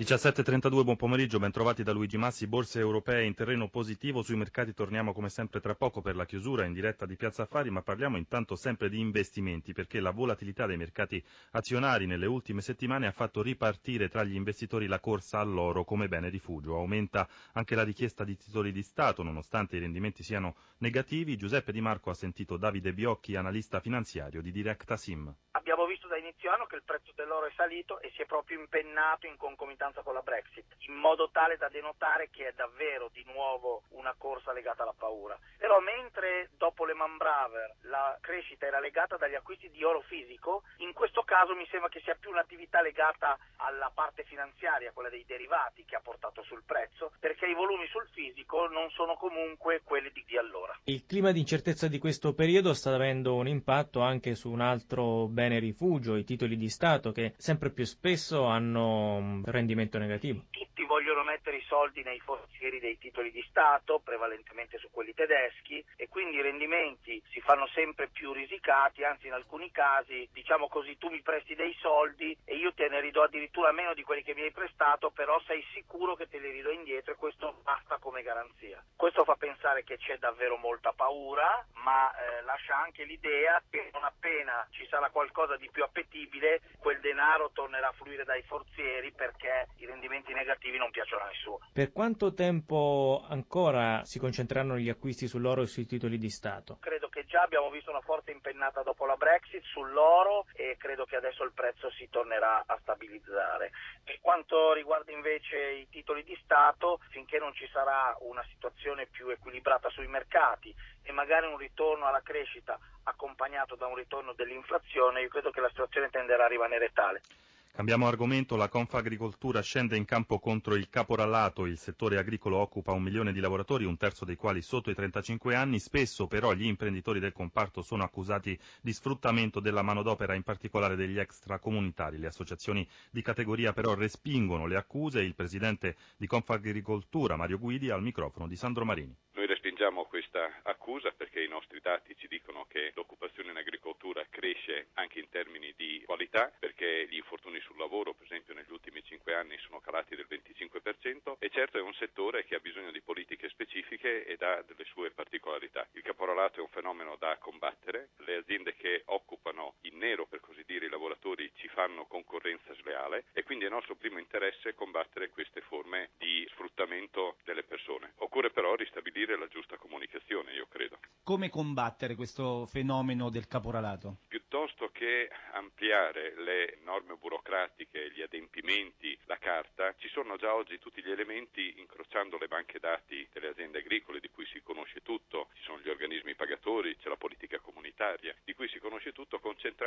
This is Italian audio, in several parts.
17.32, buon pomeriggio, ben trovati da Luigi Massi, borse europee in terreno positivo, sui mercati torniamo come sempre tra poco per la chiusura in diretta di Piazza Affari, ma parliamo intanto sempre di investimenti perché la volatilità dei mercati azionari nelle ultime settimane ha fatto ripartire tra gli investitori la corsa all'oro come bene rifugio, aumenta anche la richiesta di titoli di Stato nonostante i rendimenti siano negativi, Giuseppe Di Marco ha sentito Davide Biocchi, analista finanziario di Directa Sim. Abbiamo visto da inizio anno che il prezzo dell'oro è salito e si è proprio impennato in concomitanza con la Brexit, in modo tale da denotare che è davvero di nuovo una corsa legata alla paura. Però mentre dopo le Brother la crescita era legata dagli acquisti di oro fisico, in questo caso mi sembra che sia più un'attività legata alla parte finanziaria, quella dei derivati, che ha portato sul prezzo, perché i volumi sul fisico non sono comunque quelli di, di allora. Il clima di incertezza di questo periodo sta avendo un impatto anche su un altro bene rifugio, i titoli di Stato, che sempre più spesso hanno un rendimento negativo. Tutti vogliono mettere i soldi nei forzieri dei titoli di Stato, prevalentemente su quelli tedeschi, e quindi i rendimenti si fanno sempre più risicati, anzi in alcuni casi, diciamo così, tu mi presti dei soldi e io te ne ridò addirittura meno di quelli che mi hai prestato, però sei sicuro che te li ridò indietro e questo basta come garanzia. Questo fa pensare che c'è davvero molta paura, ma eh, lascia anche l'idea che non appena ci sarà qualcosa di più appetibile, quel denaro tornerà a fluire dai forzieri perché i rendimenti negativi non piacciono a nessuno. Per quanto tempo ancora si concentreranno gli acquisti sull'oro e sui titoli di Stato? Credo che già abbiamo visto una forte impennata dopo la Brexit sull'oro e credo che adesso il prezzo si tornerà a stabilizzare. Per quanto riguarda invece i titoli di Stato, finché non ci sarà una situazione più equilibrata sui mercati e magari un ritorno alla crescita accompagnato da un ritorno dell'inflazione, io credo che la situazione tenderà a rimanere tale. Cambiamo argomento, la Confagricoltura scende in campo contro il caporallato, il settore agricolo occupa un milione di lavoratori, un terzo dei quali sotto i 35 anni, spesso però gli imprenditori del comparto sono accusati di sfruttamento della manodopera, in particolare degli extracomunitari. Le associazioni di categoria però respingono le accuse, il presidente di Confagricoltura Mario Guidi al microfono di Sandro Marini. Respingiamo questa accusa perché i nostri dati ci dicono che l'occupazione in agricoltura cresce anche in termini di qualità, perché gli infortuni sul lavoro, per esempio, negli ultimi cinque anni sono calati del 25% e certo è un settore che ha bisogno di politiche specifiche ed ha delle sue particolarità. Il caporalato è un fenomeno da combattere, le aziende che occupano in nero, per così dire, i lavoratori ci fanno concorrenza sleale e quindi è nostro primo interesse combattere queste forme di sfruttamento delle persone. Occorre però ristabilire la giusta comunicazione, io credo. Come combattere questo fenomeno del caporalato? Piuttosto che ampliare le norme burocratiche, gli adempimenti, la carta, ci sono già oggi tutti gli elementi incrociando le banche dati delle aziende agricole di cui si conosce tutto, ci sono gli organismi pagatori, c'è la politica comunitaria, di cui si conosce tutto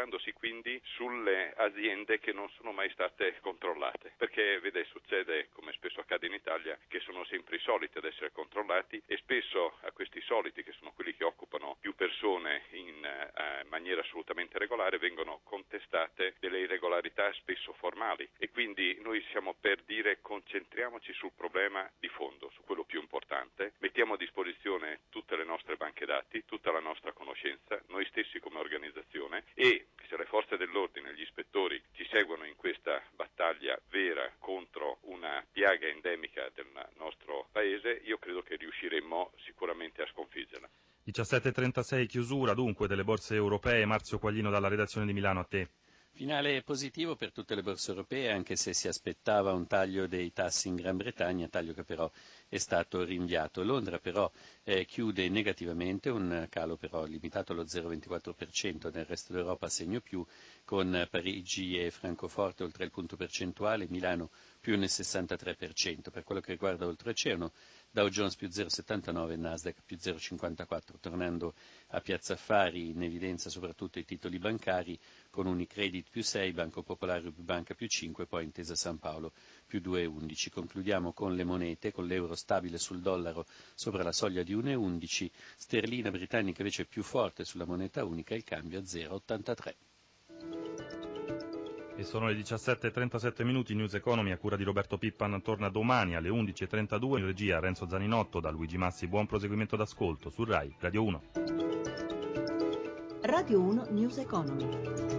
concentrandosi quindi sulle aziende che non sono mai state controllate, perché vede succede come spesso accade in Italia che sono sempre i soliti ad essere controllati e spesso a questi soliti che sono quelli che occupano più persone in eh, maniera assolutamente regolare vengono contestate delle irregolarità spesso formali. E quindi noi siamo per dire concentriamoci sul problema di fondo, su quello più importante, mettiamo a disposizione tutte le nostre banche dati, tutta la nostra conoscenza, noi stessi come organizzazione e se le forze dell'ordine e gli ispettori ci seguono in questa battaglia vera contro una piaga endemica del nostro paese, io credo che riusciremmo sicuramente a sconfiggerla. 17.36 chiusura dunque delle borse europee, Marzio Quaglino dalla redazione di Milano a te. Finale positivo per tutte le borse europee, anche se si aspettava un taglio dei tassi in Gran Bretagna, taglio che però è stato rinviato. Londra però eh, chiude negativamente, un calo però limitato allo 0,24%, nel resto d'Europa segno più, con Parigi e Francoforte oltre il punto percentuale, Milano più nel 63%. Per quello che riguarda oltreoceano, Dow Jones più 0,79 e Nasdaq più 0,54. Tornando a Piazza Affari, in evidenza soprattutto i titoli bancari, con Unicredit più 6, Banco Popolare Banca più 5, poi Intesa San Paolo più 2,11. Concludiamo con le monete, con l'euro stabile sul dollaro sopra la soglia di 1,11, sterlina britannica invece più forte sulla moneta unica, il cambio a 0,83. E sono le 17.37 minuti, News Economy a cura di Roberto Pippan torna domani alle 11.32 in regia Renzo Zaninotto da Luigi Massi. Buon proseguimento d'ascolto su RAI Radio 1. Radio 1 News Economy.